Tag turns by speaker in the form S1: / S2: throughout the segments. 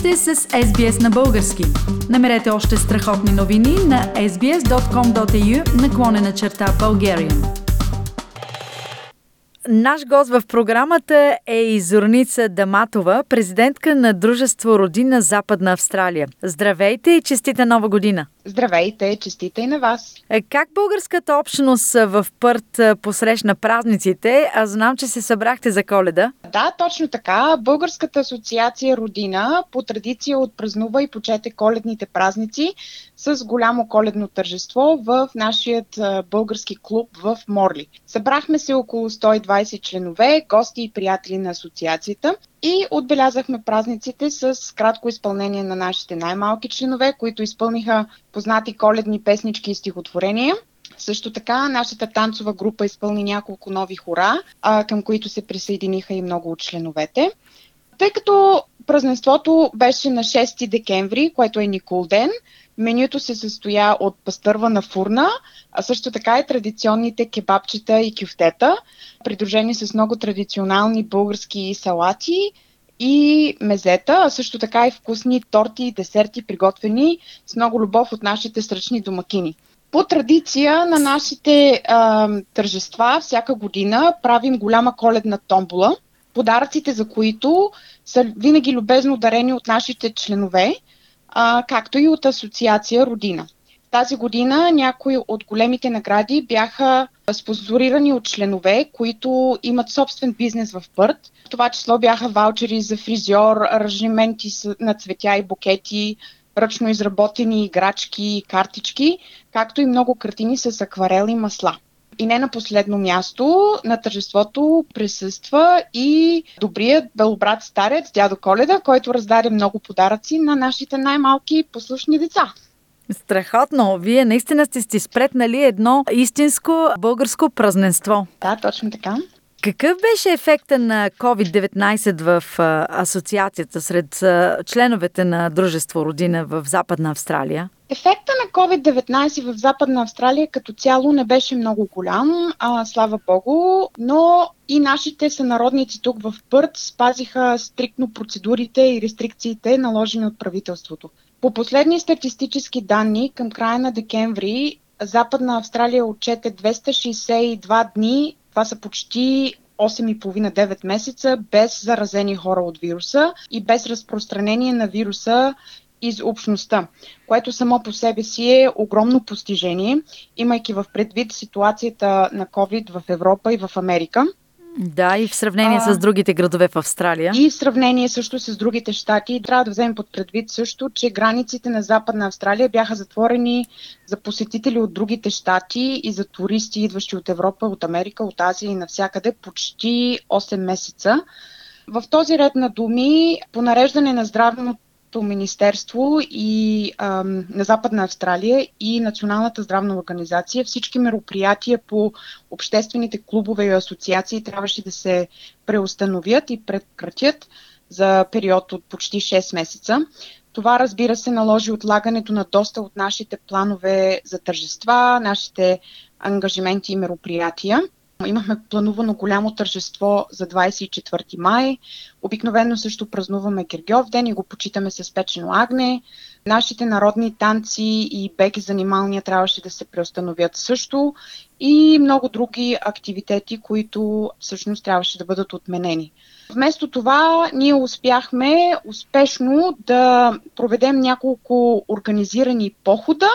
S1: сте с SBS на български. Намерете още страхотни новини на sbs.com.au наклонена черта Bulgarian. Наш гост в програмата е Изорница Даматова, президентка на Дружество Родина Западна Австралия. Здравейте и честита нова година!
S2: Здравейте, честите и на вас.
S1: Е, как българската общност в Пърт посрещна празниците? Аз знам, че се събрахте за коледа.
S2: Да, точно така. Българската асоциация Родина по традиция отпразнува и почете коледните празници с голямо коледно тържество в нашият български клуб в Морли. Събрахме се около 120 членове, гости и приятели на асоциацията и отбелязахме празниците с кратко изпълнение на нашите най-малки членове, които изпълниха познати коледни песнички и стихотворения. Също така, нашата танцова група изпълни няколко нови хора, към които се присъединиха и много от членовете. Тъй като празненството беше на 6 декември, което е Никол ден, менюто се състоя от пастървана фурна, а също така и традиционните кебабчета и кюфтета, придружени с много традиционални български салати и мезета, а също така и вкусни торти и десерти, приготвени с много любов от нашите сръчни домакини. По традиция на нашите а, тържества всяка година правим голяма коледна томбола, подаръците за които са винаги любезно дарени от нашите членове, а, както и от Асоциация Родина. Тази година някои от големите награди бяха спонсорирани от членове, които имат собствен бизнес в Пърт. В това число бяха ваучери за фризьор, аранжименти на цветя и букети, ръчно изработени играчки и картички, както и много картини с акварел и масла. И не на последно място, на тържеството присъства и добрият белобрат старец, дядо Коледа, който раздаде много подаръци на нашите най-малки послушни деца.
S1: Страхотно! Вие наистина сте си спретнали едно истинско българско празненство.
S2: Да, точно така.
S1: Какъв беше ефекта на COVID-19 в асоциацията сред членовете на Дружество Родина в Западна Австралия?
S2: Ефекта на COVID-19 в Западна Австралия като цяло не беше много голям, а, слава Богу, но и нашите сънародници тук в Пърт спазиха стриктно процедурите и рестрикциите, наложени от правителството. По последни статистически данни, към края на декември, Западна Австралия отчете 262 дни, това са почти 8,5-9 месеца без заразени хора от вируса и без разпространение на вируса из общността, което само по себе си е огромно постижение, имайки в предвид ситуацията на COVID в Европа и в Америка.
S1: Да, и в сравнение а, с другите градове в Австралия.
S2: И в сравнение също с другите щати. Трябва да вземем под предвид също, че границите на Западна Австралия бяха затворени за посетители от другите щати и за туристи, идващи от Европа, от Америка, от Азия и навсякъде почти 8 месеца. В този ред на думи, по нареждане на здравното министерство и а, на Западна Австралия и Националната здравна организация всички мероприятия по обществените клубове и асоциации трябваше да се преустановят и прекратят за период от почти 6 месеца. Това, разбира се, наложи отлагането на доста от нашите планове за тържества, нашите ангажименти и мероприятия. Имахме планувано голямо тържество за 24 май. Обикновено също празнуваме Киргьов ден и го почитаме с печено агне. Нашите народни танци и беги занималния трябваше да се преустановят също и много други активитети, които всъщност трябваше да бъдат отменени. Вместо това ние успяхме успешно да проведем няколко организирани похода,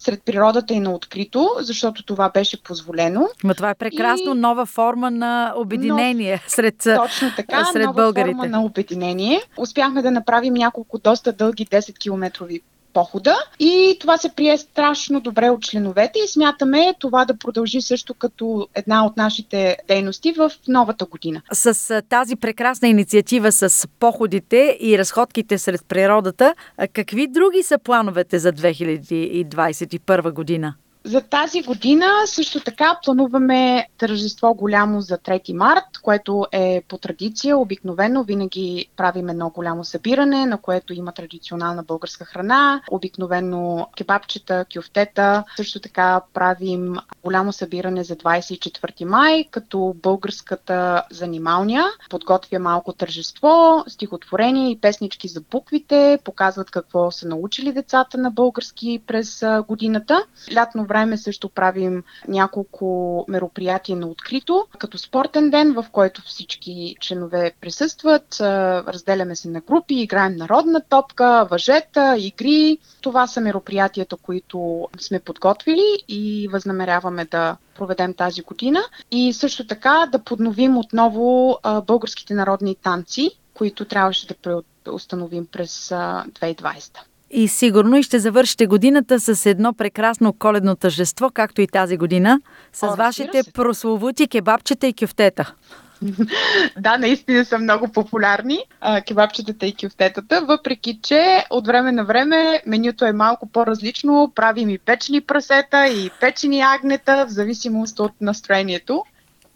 S2: сред природата и на открито, защото това беше позволено.
S1: Но това е прекрасно, и... нова форма на обединение Но, сред,
S2: точно така,
S1: сред
S2: нова
S1: българите.
S2: форма на обединение. Успяхме да направим няколко доста дълги 10-километрови похода и това се прие страшно добре от членовете и смятаме това да продължи също като една от нашите дейности в новата година.
S1: С тази прекрасна инициатива с походите и разходките сред природата, какви други са плановете за 2021 година?
S2: За тази година също така плануваме тържество голямо за 3 март, което е по традиция. Обикновено винаги правим едно голямо събиране, на което има традиционална българска храна, обикновено кебабчета, кюфтета. Също така правим голямо събиране за 24 май, като българската занималня подготвя малко тържество, стихотворение и песнички за буквите, показват какво са научили децата на български през годината. Лятно време също правим няколко мероприятия на открито, като спортен ден, в който всички членове присъстват. Разделяме се на групи, играем народна топка, въжета, игри. Това са мероприятията, които сме подготвили и възнамеряваме да проведем тази година. И също така да подновим отново българските народни танци, които трябваше да установим през 2020.
S1: И сигурно и ще завършите годината с едно прекрасно коледно тържество, както и тази година, с О, вашите прословути кебабчета и кюфтета.
S2: да, наистина са много популярни а, кебабчетата и кюфтетата, въпреки че от време на време менюто е малко по-различно. Правим и печени прасета, и печени агнета, в зависимост от настроението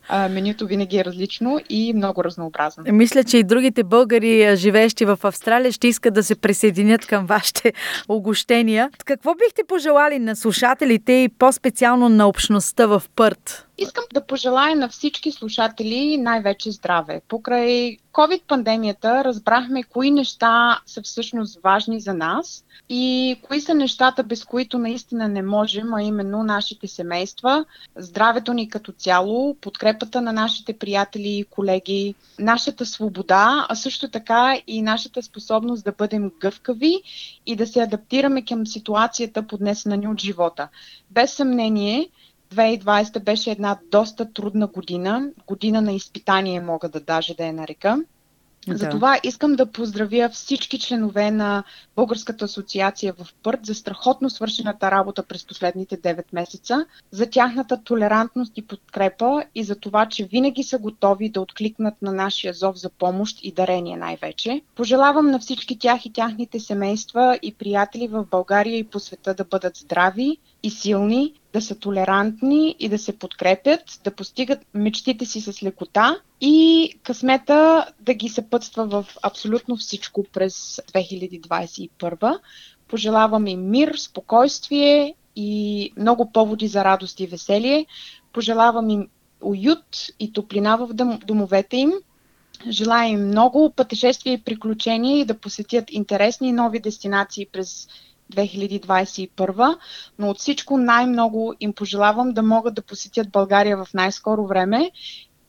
S2: а, менюто винаги е различно и много разнообразно.
S1: Мисля, че и другите българи, живеещи в Австралия, ще искат да се присъединят към вашите огощения. Какво бихте пожелали на слушателите и по-специално на общността в Пърт?
S2: Искам да пожелая на всички слушатели най-вече здраве. Покрай COVID-пандемията разбрахме кои неща са всъщност важни за нас и кои са нещата, без които наистина не можем, а именно нашите семейства, здравето ни като цяло, подкрепата на нашите приятели и колеги, нашата свобода, а също така и нашата способност да бъдем гъвкави и да се адаптираме към ситуацията, поднесена ни от живота. Без съмнение, 2020 беше една доста трудна година, година на изпитание мога да даже да я нарека. Да. Затова искам да поздравя всички членове на Българската асоциация в Пърт за страхотно свършената работа през последните 9 месеца, за тяхната толерантност и подкрепа и за това, че винаги са готови да откликнат на нашия зов за помощ и дарение най-вече. Пожелавам на всички тях и тяхните семейства и приятели в България и по света да бъдат здрави и силни, да са толерантни и да се подкрепят, да постигат мечтите си с лекота и късмета да ги съпътства в абсолютно всичко през 2021. Пожелавам им мир, спокойствие и много поводи за радост и веселие. Пожелавам им уют и топлина в домовете им. Желая им много пътешествия и приключения и да посетят интересни нови дестинации през 2021, но от всичко най-много им пожелавам да могат да посетят България в най-скоро време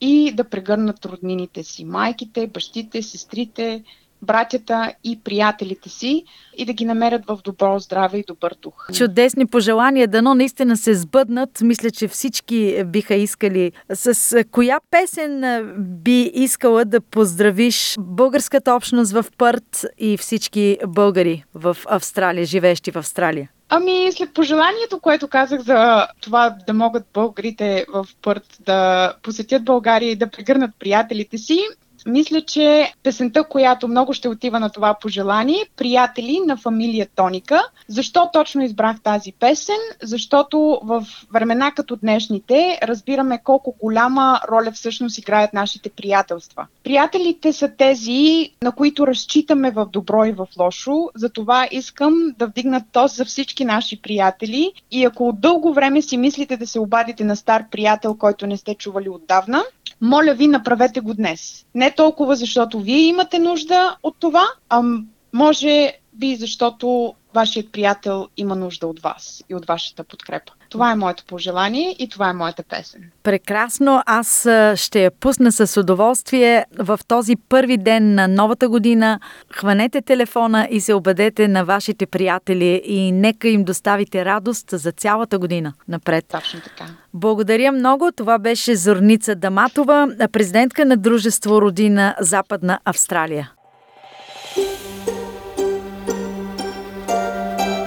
S2: и да прегърнат роднините си, майките, бащите, сестрите, братята и приятелите си и да ги намерят в добро здраве и добър дух.
S1: Чудесни пожелания, дано наистина се сбъднат. Мисля, че всички биха искали. С коя песен би искала да поздравиш българската общност в Пърт и всички българи в Австралия, живеещи в Австралия?
S2: Ами, след пожеланието, което казах за това да могат българите в Пърт да посетят България и да прегърнат приятелите си, мисля, че песента, която много ще отива на това пожелание, приятели на фамилия Тоника. Защо точно избрах тази песен? Защото в времена като днешните разбираме колко голяма роля всъщност играят нашите приятелства. Приятелите са тези, на които разчитаме в добро и в лошо. Затова искам да вдигна тост за всички наши приятели. И ако от дълго време си мислите да се обадите на стар приятел, който не сте чували отдавна, моля ви, направете го днес. Не толкова защото вие имате нужда от това, а може би защото вашият приятел има нужда от вас и от вашата подкрепа. Това е моето пожелание и това е моята песен.
S1: Прекрасно. Аз ще я пусна с удоволствие в този първи ден на новата година. Хванете телефона и се обадете на вашите приятели и нека им доставите радост за цялата година напред.
S2: Точно така.
S1: Благодаря много. Това беше Зорница Даматова, президентка на Дружество Родина Западна Австралия.